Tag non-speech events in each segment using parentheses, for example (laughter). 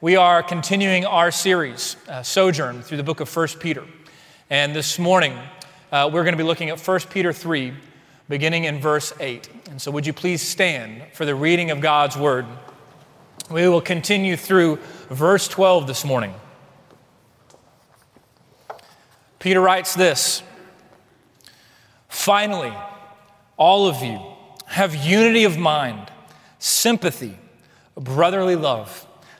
We are continuing our series, uh, Sojourn, through the book of 1 Peter. And this morning, uh, we're going to be looking at 1 Peter 3, beginning in verse 8. And so, would you please stand for the reading of God's word? We will continue through verse 12 this morning. Peter writes this Finally, all of you have unity of mind, sympathy, brotherly love,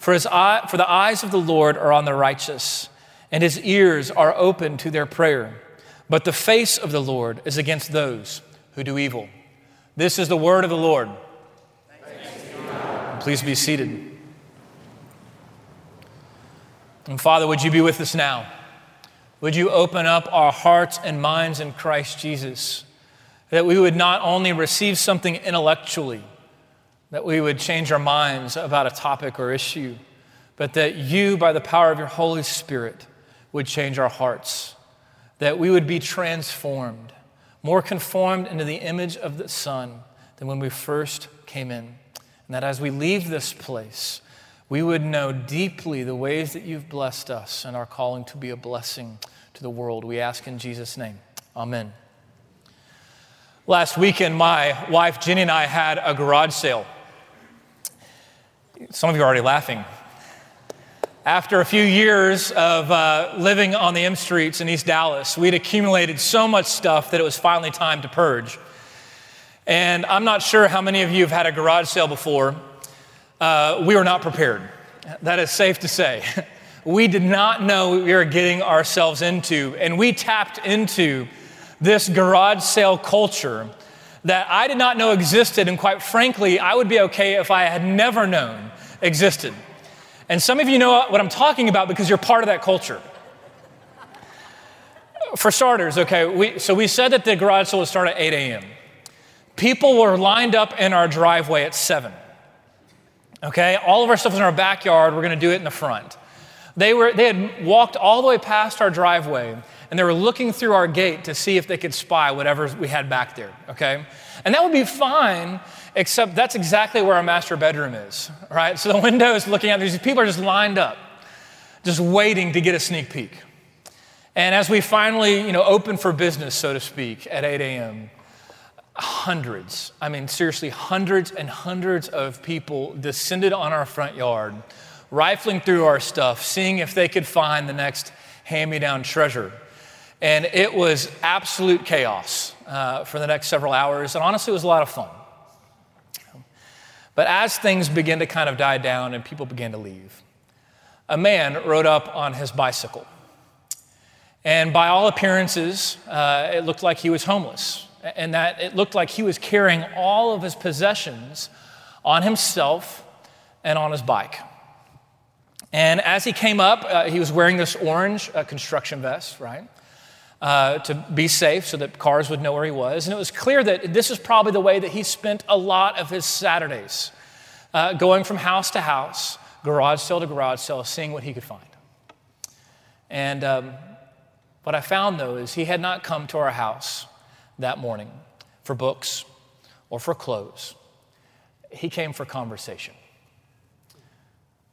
For, his eye, for the eyes of the Lord are on the righteous, and his ears are open to their prayer. But the face of the Lord is against those who do evil. This is the word of the Lord. Please be seated. And Father, would you be with us now? Would you open up our hearts and minds in Christ Jesus? That we would not only receive something intellectually, that we would change our minds about a topic or issue, but that you, by the power of your Holy Spirit, would change our hearts, that we would be transformed, more conformed into the image of the Son than when we first came in. And that as we leave this place, we would know deeply the ways that you've blessed us and our calling to be a blessing to the world. We ask in Jesus' name. Amen. Last weekend, my wife Jenny and I had a garage sale. Some of you are already laughing. After a few years of uh, living on the M streets in East Dallas, we'd accumulated so much stuff that it was finally time to purge. And I'm not sure how many of you have had a garage sale before. Uh, we were not prepared. That is safe to say. (laughs) we did not know what we were getting ourselves into, and we tapped into this garage sale culture that I did not know existed, and quite frankly, I would be okay if I had never known existed. And some of you know what I'm talking about because you're part of that culture. For starters, okay, we, so we said that the garage sale would start at 8 a.m. People were lined up in our driveway at 7. Okay, all of our stuff is in our backyard. We're to do it in the front. They, were, they had walked all the way past our driveway and they were looking through our gate to see if they could spy whatever we had back there, okay? And that would be fine, except that's exactly where our master bedroom is, right? So the window is looking out, these people are just lined up, just waiting to get a sneak peek. And as we finally, you know, open for business, so to speak, at 8 a.m., hundreds, I mean, seriously, hundreds and hundreds of people descended on our front yard, rifling through our stuff, seeing if they could find the next hand me down treasure. And it was absolute chaos uh, for the next several hours. And honestly, it was a lot of fun. But as things began to kind of die down and people began to leave, a man rode up on his bicycle. And by all appearances, uh, it looked like he was homeless, and that it looked like he was carrying all of his possessions on himself and on his bike. And as he came up, uh, he was wearing this orange uh, construction vest, right? Uh, to be safe so that cars would know where he was. And it was clear that this is probably the way that he spent a lot of his Saturdays, uh, going from house to house, garage sale to garage sale, seeing what he could find. And um, what I found, though, is he had not come to our house that morning for books or for clothes. He came for conversation.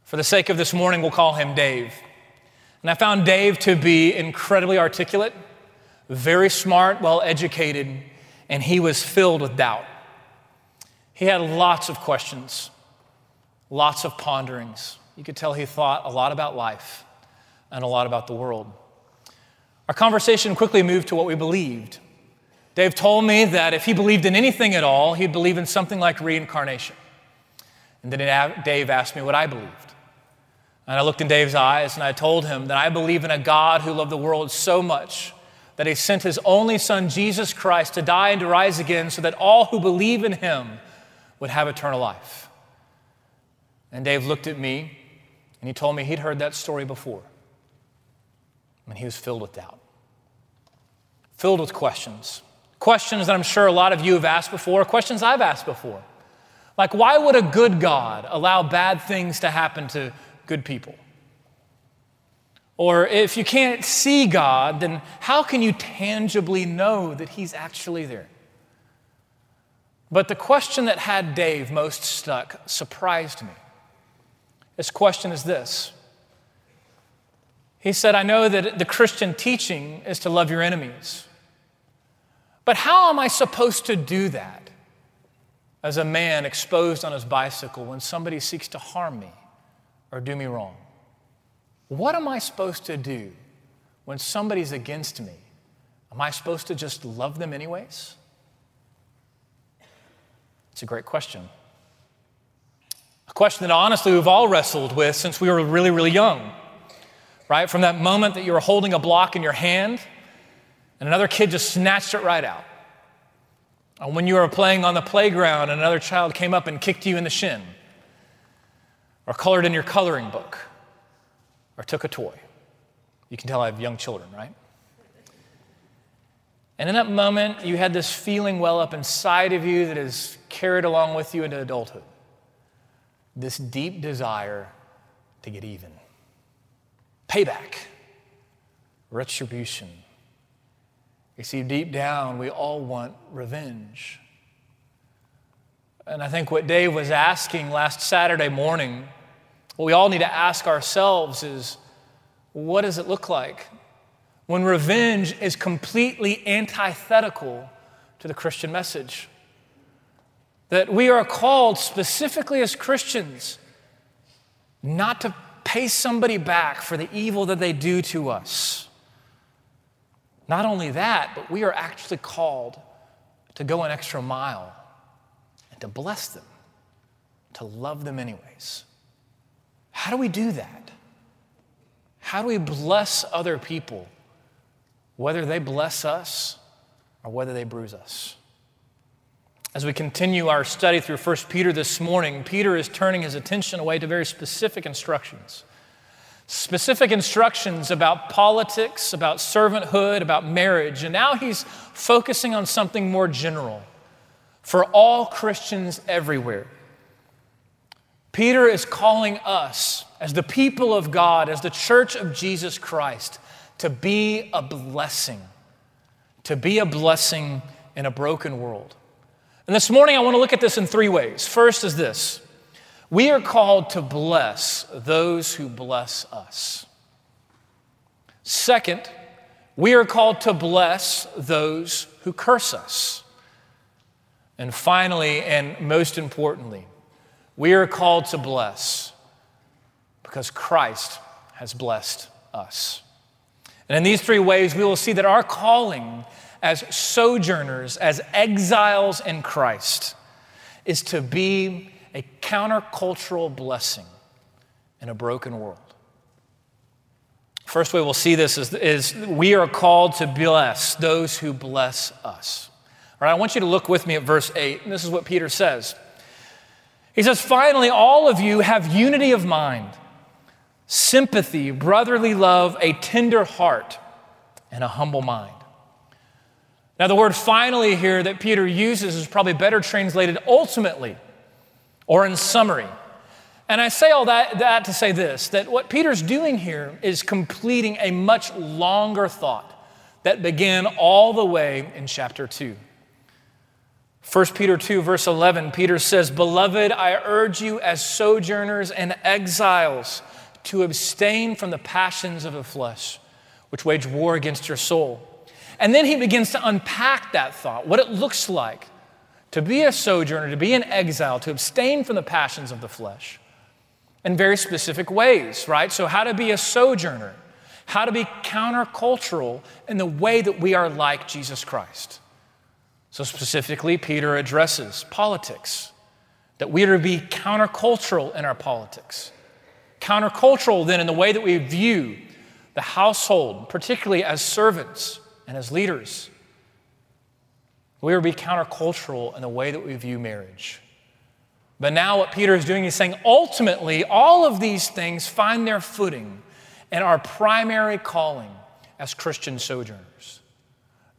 For the sake of this morning, we'll call him Dave. And I found Dave to be incredibly articulate very smart, well educated, and he was filled with doubt. He had lots of questions, lots of ponderings. You could tell he thought a lot about life and a lot about the world. Our conversation quickly moved to what we believed. Dave told me that if he believed in anything at all, he'd believe in something like reincarnation. And then Dave asked me what I believed. And I looked in Dave's eyes and I told him that I believe in a God who loved the world so much that he sent his only son, Jesus Christ, to die and to rise again so that all who believe in him would have eternal life. And Dave looked at me and he told me he'd heard that story before. And he was filled with doubt, filled with questions. Questions that I'm sure a lot of you have asked before, questions I've asked before. Like, why would a good God allow bad things to happen to good people? Or if you can't see God, then how can you tangibly know that He's actually there? But the question that had Dave most stuck surprised me. His question is this He said, I know that the Christian teaching is to love your enemies. But how am I supposed to do that as a man exposed on his bicycle when somebody seeks to harm me or do me wrong? What am I supposed to do when somebody's against me? Am I supposed to just love them anyways? It's a great question. A question that honestly we've all wrestled with since we were really, really young, right? From that moment that you were holding a block in your hand and another kid just snatched it right out. Or when you were playing on the playground and another child came up and kicked you in the shin, or colored in your coloring book, or took a toy. You can tell I have young children, right? And in that moment, you had this feeling well up inside of you that is carried along with you into adulthood this deep desire to get even, payback, retribution. You see, deep down, we all want revenge. And I think what Dave was asking last Saturday morning, what we all need to ask ourselves is what does it look like when revenge is completely antithetical to the Christian message? That we are called specifically as Christians not to pay somebody back for the evil that they do to us not only that, but we are actually called to go an extra mile and to bless them, to love them anyways. How do we do that? How do we bless other people, whether they bless us or whether they bruise us? As we continue our study through 1 Peter this morning, Peter is turning his attention away to very specific instructions specific instructions about politics, about servanthood, about marriage, and now he's focusing on something more general for all Christians everywhere. Peter is calling us, as the people of God, as the church of Jesus Christ, to be a blessing, to be a blessing in a broken world. And this morning, I want to look at this in three ways. First is this we are called to bless those who bless us. Second, we are called to bless those who curse us. And finally, and most importantly, we are called to bless because Christ has blessed us. And in these three ways, we will see that our calling as sojourners, as exiles in Christ, is to be a countercultural blessing in a broken world. First way we'll see this is, is we are called to bless those who bless us. All right, I want you to look with me at verse 8, and this is what Peter says. He says, Finally, all of you have unity of mind, sympathy, brotherly love, a tender heart, and a humble mind. Now, the word finally here that Peter uses is probably better translated ultimately or in summary. And I say all that, that to say this that what Peter's doing here is completing a much longer thought that began all the way in chapter 2. 1 Peter 2, verse 11, Peter says, Beloved, I urge you as sojourners and exiles to abstain from the passions of the flesh, which wage war against your soul. And then he begins to unpack that thought, what it looks like to be a sojourner, to be an exile, to abstain from the passions of the flesh in very specific ways, right? So, how to be a sojourner, how to be countercultural in the way that we are like Jesus Christ. So, specifically, Peter addresses politics, that we are to be countercultural in our politics. Countercultural, then, in the way that we view the household, particularly as servants and as leaders. We are to be countercultural in the way that we view marriage. But now, what Peter is doing is saying ultimately, all of these things find their footing in our primary calling as Christian sojourners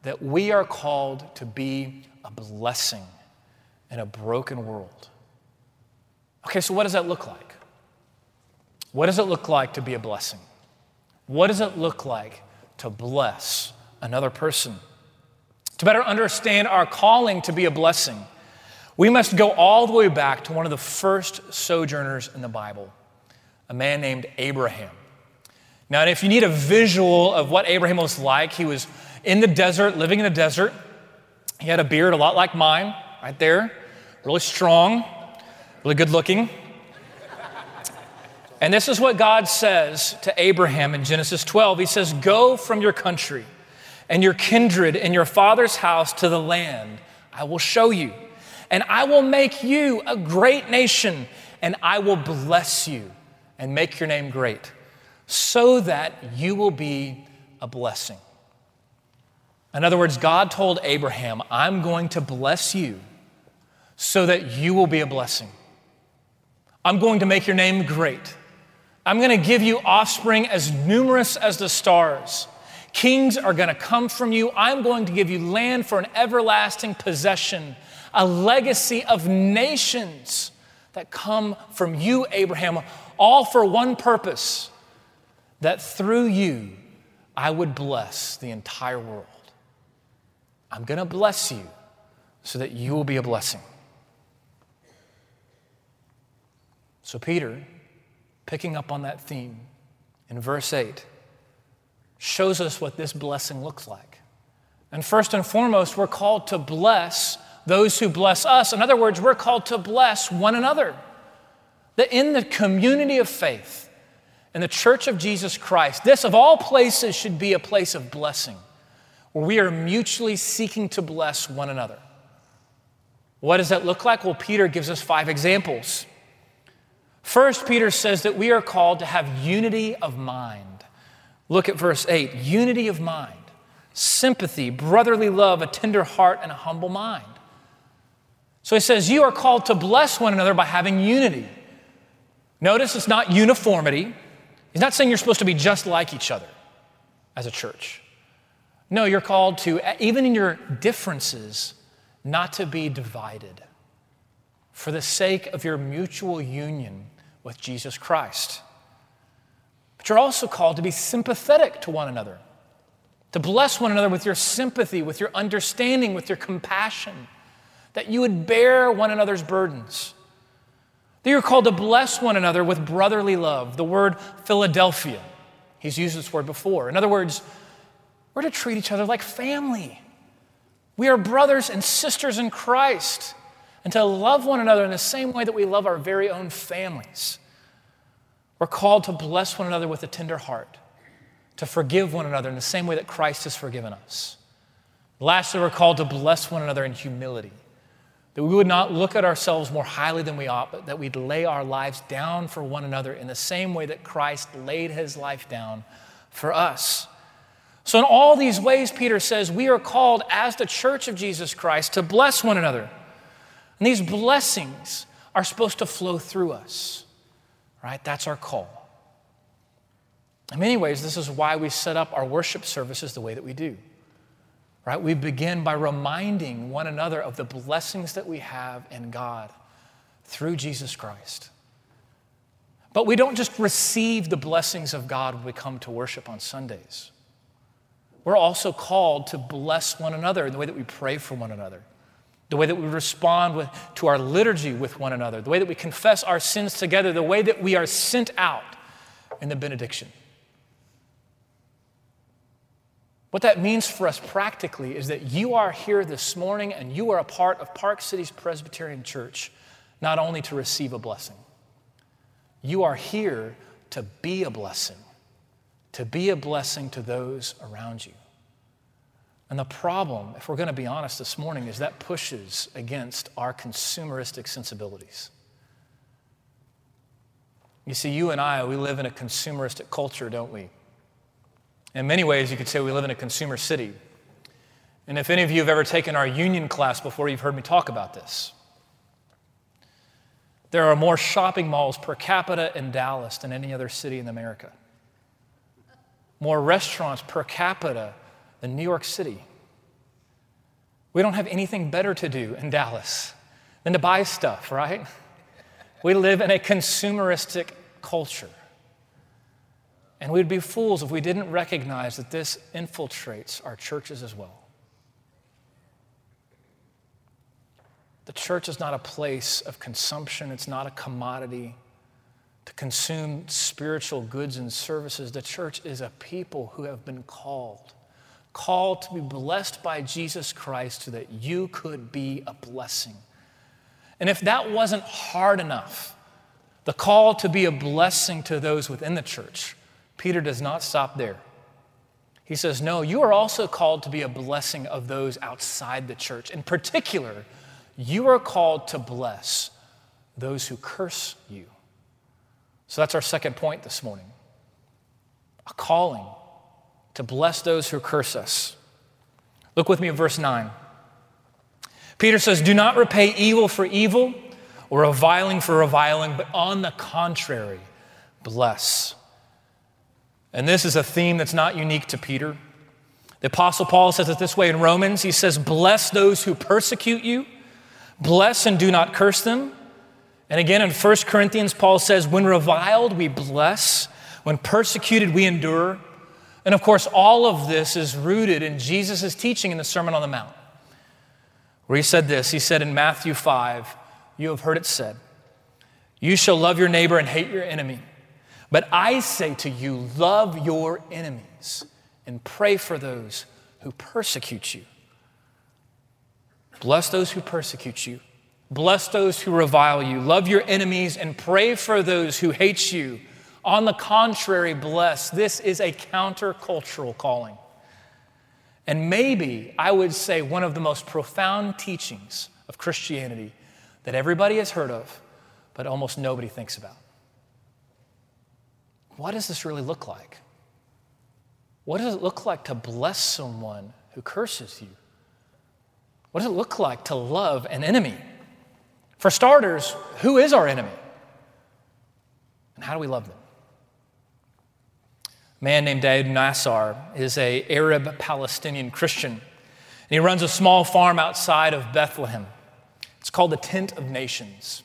that we are called to be a blessing in a broken world. Okay, so what does that look like? What does it look like to be a blessing? What does it look like to bless another person? To better understand our calling to be a blessing, we must go all the way back to one of the first sojourners in the Bible, a man named Abraham. Now, if you need a visual of what Abraham was like, he was in the desert, living in the desert. He had a beard a lot like mine, right there, really strong, really good looking. And this is what God says to Abraham in Genesis 12. He says, Go from your country and your kindred and your father's house to the land I will show you. And I will make you a great nation, and I will bless you and make your name great, so that you will be a blessing. In other words, God told Abraham, I'm going to bless you so that you will be a blessing. I'm going to make your name great. I'm going to give you offspring as numerous as the stars. Kings are going to come from you. I'm going to give you land for an everlasting possession, a legacy of nations that come from you, Abraham, all for one purpose that through you I would bless the entire world. I'm going to bless you so that you will be a blessing. So, Peter, picking up on that theme in verse 8, shows us what this blessing looks like. And first and foremost, we're called to bless those who bless us. In other words, we're called to bless one another. That in the community of faith, in the church of Jesus Christ, this of all places should be a place of blessing where we are mutually seeking to bless one another. What does that look like? Well, Peter gives us five examples. First, Peter says that we are called to have unity of mind. Look at verse 8 unity of mind, sympathy, brotherly love, a tender heart, and a humble mind. So he says, You are called to bless one another by having unity. Notice it's not uniformity. He's not saying you're supposed to be just like each other as a church. No, you're called to, even in your differences, not to be divided for the sake of your mutual union with Jesus Christ. But you're also called to be sympathetic to one another, to bless one another with your sympathy, with your understanding, with your compassion, that you would bear one another's burdens. That you're called to bless one another with brotherly love, the word Philadelphia. He's used this word before. In other words, we're to treat each other like family. We are brothers and sisters in Christ, and to love one another in the same way that we love our very own families. We're called to bless one another with a tender heart, to forgive one another in the same way that Christ has forgiven us. Lastly, we're called to bless one another in humility, that we would not look at ourselves more highly than we ought, but that we'd lay our lives down for one another in the same way that Christ laid his life down for us. So, in all these ways, Peter says, we are called as the church of Jesus Christ to bless one another. And these blessings are supposed to flow through us right? That's our call. In many ways, this is why we set up our worship services the way that we do. Right? We begin by reminding one another of the blessings that we have in God through Jesus Christ. But we don't just receive the blessings of God when we come to worship on Sundays. We're also called to bless one another in the way that we pray for one another the way that we respond with, to our liturgy with one another, the way that we confess our sins together, the way that we are sent out in the benediction. What that means for us practically is that you are here this morning and you are a part of Park Cities Presbyterian Church, not only to receive a blessing, you are here to be a blessing, to be a blessing to those around you. And the problem, if we're going to be honest this morning, is that pushes against our consumeristic sensibilities. You see, you and I, we live in a consumeristic culture, don't we? In many ways, you could say we live in a consumer city. And if any of you have ever taken our union class before, you've heard me talk about this. There are more shopping malls per capita in Dallas than any other city in America. more restaurants per capita than New York City. We don't have anything better to do in Dallas than to buy stuff, right? We live in a consumeristic culture. And we'd be fools if we didn't recognize that this infiltrates our churches as well. The church is not a place of consumption, it's not a commodity to consume spiritual goods and services. The church is a people who have been called, called to be blessed by Jesus Christ so that you could be a blessing. And if that wasn't hard enough, the call to be a blessing to those within the church, Peter does not stop there. He says, No, you are also called to be a blessing of those outside the church. In particular, you are called to bless those who curse you. So that's our second point this morning a calling to bless those who curse us. Look with me at verse 9. Peter says, Do not repay evil for evil or reviling for reviling, but on the contrary, bless. And this is a theme that's not unique to Peter. The Apostle Paul says it this way in Romans. He says, Bless those who persecute you, bless and do not curse them. And again in 1 Corinthians, Paul says, When reviled, we bless, when persecuted, we endure. And of course, all of this is rooted in Jesus' teaching in the Sermon on the Mount, where he said this He said in Matthew 5, You have heard it said, You shall love your neighbor and hate your enemy. But I say to you, love your enemies and pray for those who persecute you. Bless those who persecute you. Bless those who revile you. Love your enemies and pray for those who hate you. On the contrary, bless. This is a countercultural calling. And maybe I would say one of the most profound teachings of Christianity that everybody has heard of, but almost nobody thinks about what does this really look like? What does it look like to bless someone who curses you? What does it look like to love an enemy? For starters, who is our enemy? And how do we love them? A man named Daoud Nassar is a Arab Palestinian Christian. And he runs a small farm outside of Bethlehem. It's called the Tent of Nations.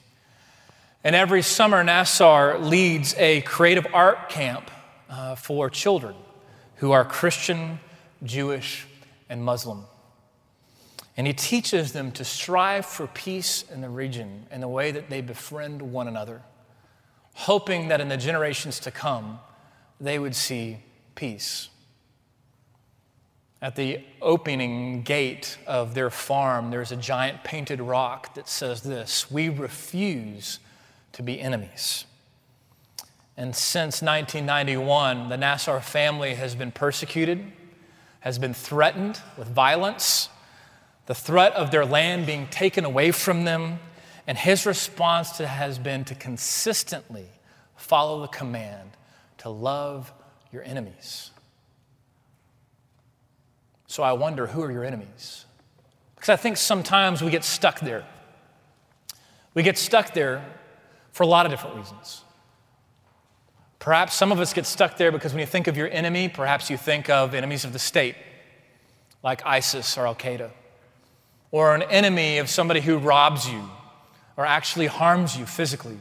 And every summer, Nassar leads a creative art camp uh, for children who are Christian, Jewish, and Muslim. And he teaches them to strive for peace in the region in the way that they befriend one another, hoping that in the generations to come, they would see peace. At the opening gate of their farm, there's a giant painted rock that says this We refuse to be enemies. And since 1991, the Nassar family has been persecuted, has been threatened with violence, the threat of their land being taken away from them, and his response to has been to consistently follow the command to love your enemies. So I wonder who are your enemies? Because I think sometimes we get stuck there. We get stuck there for a lot of different reasons. Perhaps some of us get stuck there because when you think of your enemy, perhaps you think of enemies of the state, like ISIS or Al Qaeda, or an enemy of somebody who robs you or actually harms you physically.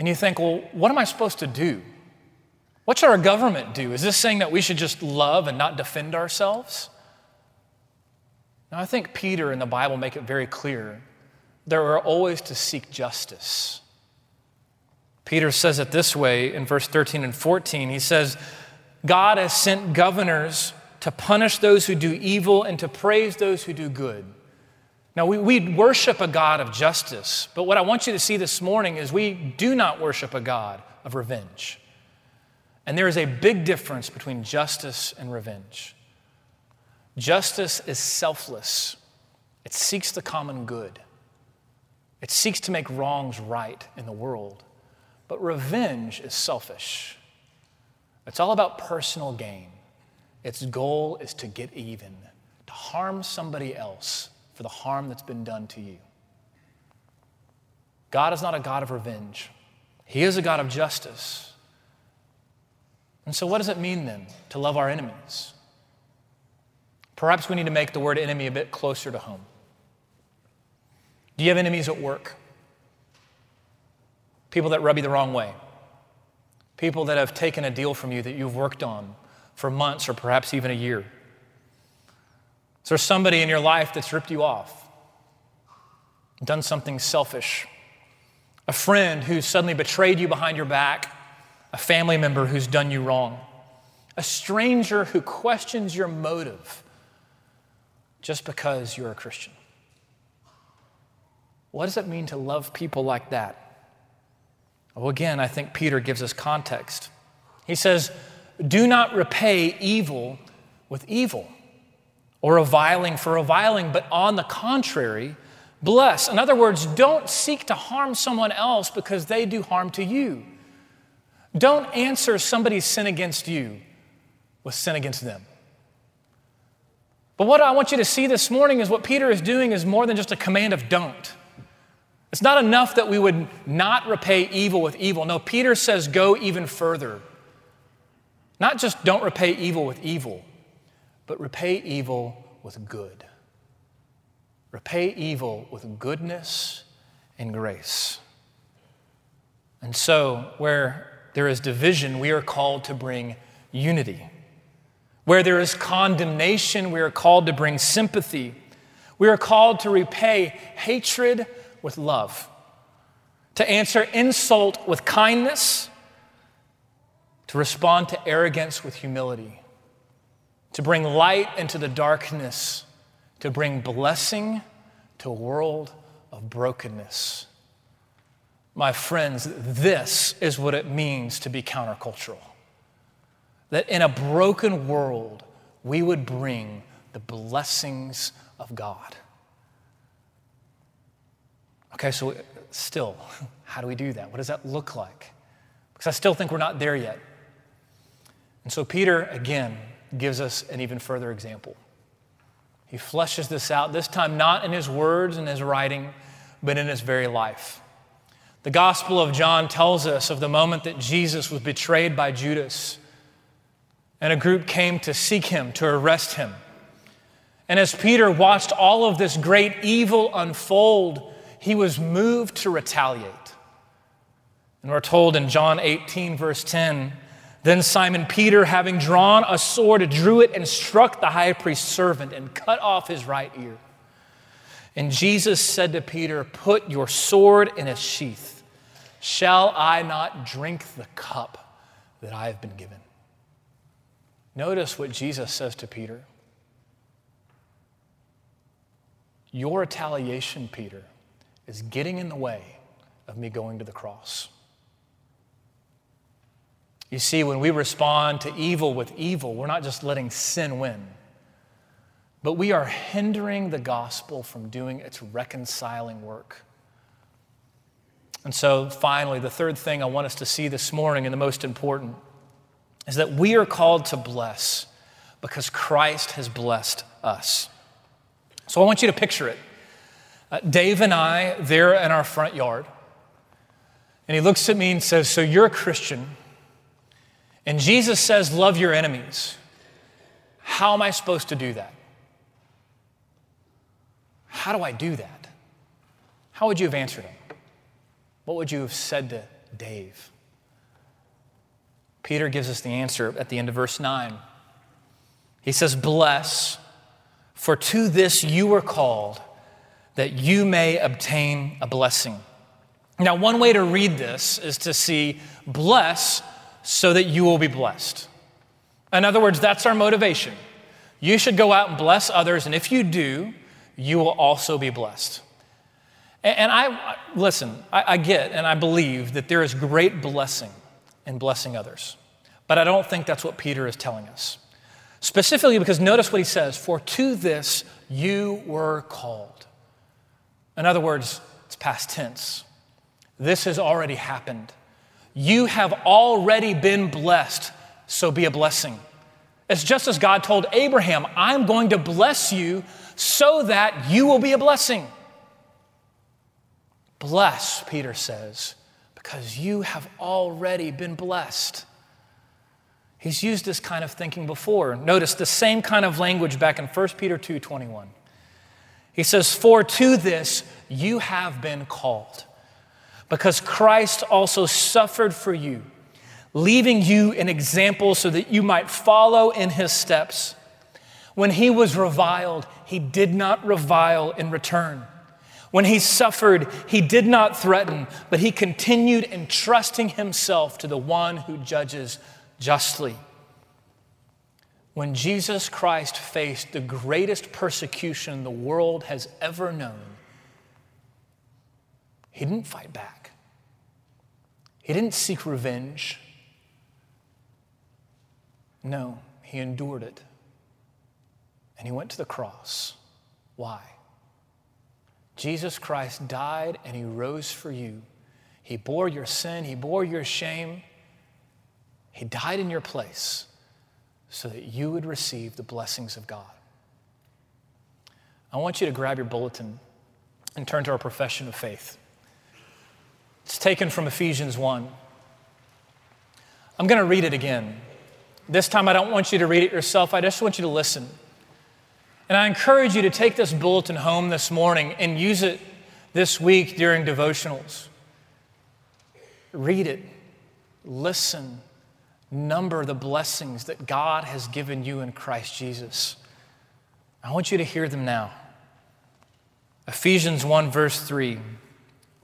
And you think, well, what am I supposed to do? What should our government do? Is this saying that we should just love and not defend ourselves? Now, I think Peter and the Bible make it very clear there are always to seek justice. Peter says it this way in verse 13 and 14. He says, God has sent governors to punish those who do evil and to praise those who do good. Now, we, we worship a God of justice, but what I want you to see this morning is we do not worship a God of revenge. And there is a big difference between justice and revenge. Justice is selfless, it seeks the common good. It seeks to make wrongs right in the world. But revenge is selfish. It's all about personal gain. Its goal is to get even, to harm somebody else for the harm that's been done to you. God is not a God of revenge, He is a God of justice. And so, what does it mean then to love our enemies? Perhaps we need to make the word enemy a bit closer to home. Do you have enemies at work? People that rub you the wrong way? People that have taken a deal from you that you've worked on for months or perhaps even a year? Is there somebody in your life that's ripped you off, done something selfish? A friend who's suddenly betrayed you behind your back? A family member who's done you wrong? A stranger who questions your motive just because you're a Christian? What does it mean to love people like that? Well, again, I think Peter gives us context. He says, Do not repay evil with evil or reviling for reviling, but on the contrary, bless. In other words, don't seek to harm someone else because they do harm to you. Don't answer somebody's sin against you with sin against them. But what I want you to see this morning is what Peter is doing is more than just a command of don't. It's not enough that we would not repay evil with evil. No, Peter says go even further. Not just don't repay evil with evil, but repay evil with good. Repay evil with goodness and grace. And so, where there is division, we are called to bring unity. Where there is condemnation, we are called to bring sympathy. We are called to repay hatred with love, to answer insult with kindness, to respond to arrogance with humility, to bring light into the darkness, to bring blessing to a world of brokenness. My friends, this is what it means to be countercultural. That in a broken world, we would bring the blessings of God. Okay, so still, (laughs) how do we do that? What does that look like? Because I still think we're not there yet. And so Peter, again, gives us an even further example. He fleshes this out, this time not in his words and his writing, but in his very life. The Gospel of John tells us of the moment that Jesus was betrayed by Judas, and a group came to seek him, to arrest him. And as Peter watched all of this great evil unfold, he was moved to retaliate. And we're told in John 18, verse 10, then Simon Peter, having drawn a sword, drew it and struck the high priest's servant and cut off his right ear. And Jesus said to Peter, Put your sword in its sheath. Shall I not drink the cup that I have been given? Notice what Jesus says to Peter. Your retaliation, Peter, is getting in the way of me going to the cross. You see, when we respond to evil with evil, we're not just letting sin win, but we are hindering the gospel from doing its reconciling work. And so, finally, the third thing I want us to see this morning, and the most important, is that we are called to bless because Christ has blessed us. So, I want you to picture it. Uh, Dave and I, there in our front yard, and he looks at me and says, So you're a Christian, and Jesus says, Love your enemies. How am I supposed to do that? How do I do that? How would you have answered him? What would you have said to Dave? Peter gives us the answer at the end of verse 9. He says, Bless, for to this you were called, that you may obtain a blessing. Now, one way to read this is to see bless so that you will be blessed. In other words, that's our motivation. You should go out and bless others, and if you do, you will also be blessed. And I, listen, I, get and I believe that there is great blessing in blessing others. But I don't think that's what Peter is telling us. Specifically because notice what he says For to this you were called. In other words, it's past tense. This has already happened. You have already been blessed, so be a blessing. It's just as God told Abraham, I'm going to bless you so that you will be a blessing. Bless, Peter says, because you have already been blessed. He's used this kind of thinking before. Notice the same kind of language back in 1 Peter 2 21. He says, For to this you have been called, because Christ also suffered for you, leaving you an example so that you might follow in his steps. When he was reviled, he did not revile in return. When he suffered, he did not threaten, but he continued entrusting himself to the one who judges justly. When Jesus Christ faced the greatest persecution the world has ever known, he didn't fight back. He didn't seek revenge. No, he endured it. And he went to the cross. Why? Jesus Christ died and he rose for you. He bore your sin, he bore your shame. He died in your place so that you would receive the blessings of God. I want you to grab your bulletin and turn to our profession of faith. It's taken from Ephesians 1. I'm going to read it again. This time, I don't want you to read it yourself, I just want you to listen. And I encourage you to take this bulletin home this morning and use it this week during devotionals. Read it, listen, number the blessings that God has given you in Christ Jesus. I want you to hear them now. Ephesians 1, verse 3,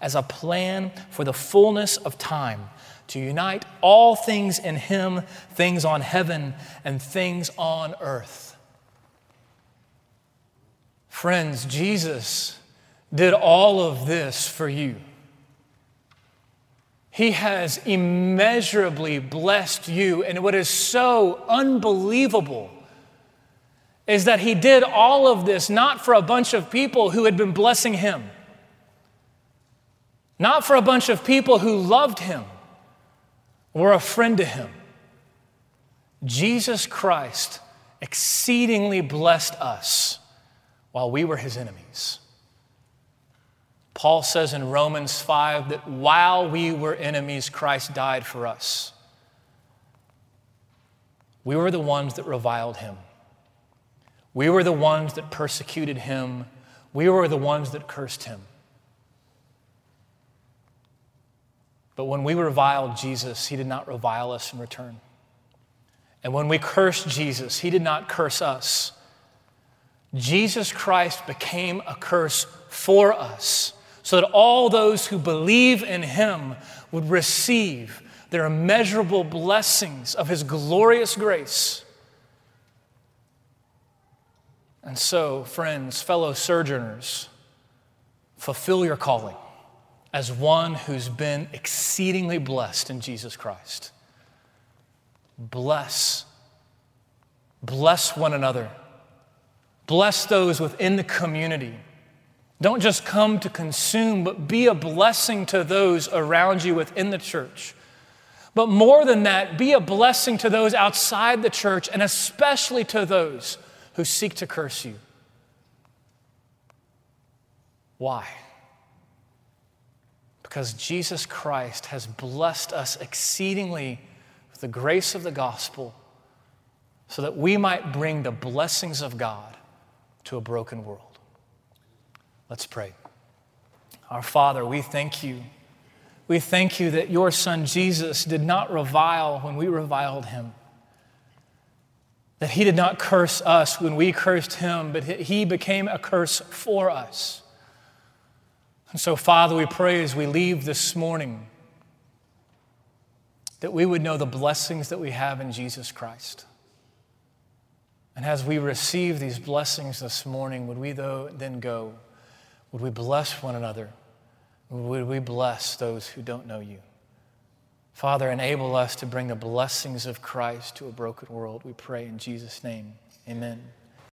as a plan for the fullness of time to unite all things in Him, things on heaven and things on earth. Friends, Jesus did all of this for you. He has immeasurably blessed you. And what is so unbelievable is that He did all of this not for a bunch of people who had been blessing Him, not for a bunch of people who loved Him we're a friend to him. Jesus Christ exceedingly blessed us while we were his enemies. Paul says in Romans 5 that while we were enemies, Christ died for us. We were the ones that reviled him. We were the ones that persecuted him. We were the ones that cursed him. But when we reviled Jesus, he did not revile us in return. And when we cursed Jesus, he did not curse us. Jesus Christ became a curse for us so that all those who believe in him would receive their immeasurable blessings of his glorious grace. And so, friends, fellow sojourners, fulfill your calling as one who's been exceedingly blessed in Jesus Christ. Bless. Bless one another. Bless those within the community. Don't just come to consume, but be a blessing to those around you within the church. But more than that, be a blessing to those outside the church and especially to those who seek to curse you. Why? Because Jesus Christ has blessed us exceedingly with the grace of the gospel so that we might bring the blessings of God to a broken world. Let's pray. Our Father, we thank you. We thank you that your Son Jesus did not revile when we reviled him. That he did not curse us when we cursed him, but he became a curse for us. And so, Father, we pray as we leave this morning that we would know the blessings that we have in Jesus Christ. And as we receive these blessings this morning, would we though then go? Would we bless one another? Would we bless those who don't know you? Father, enable us to bring the blessings of Christ to a broken world. We pray in Jesus' name. Amen.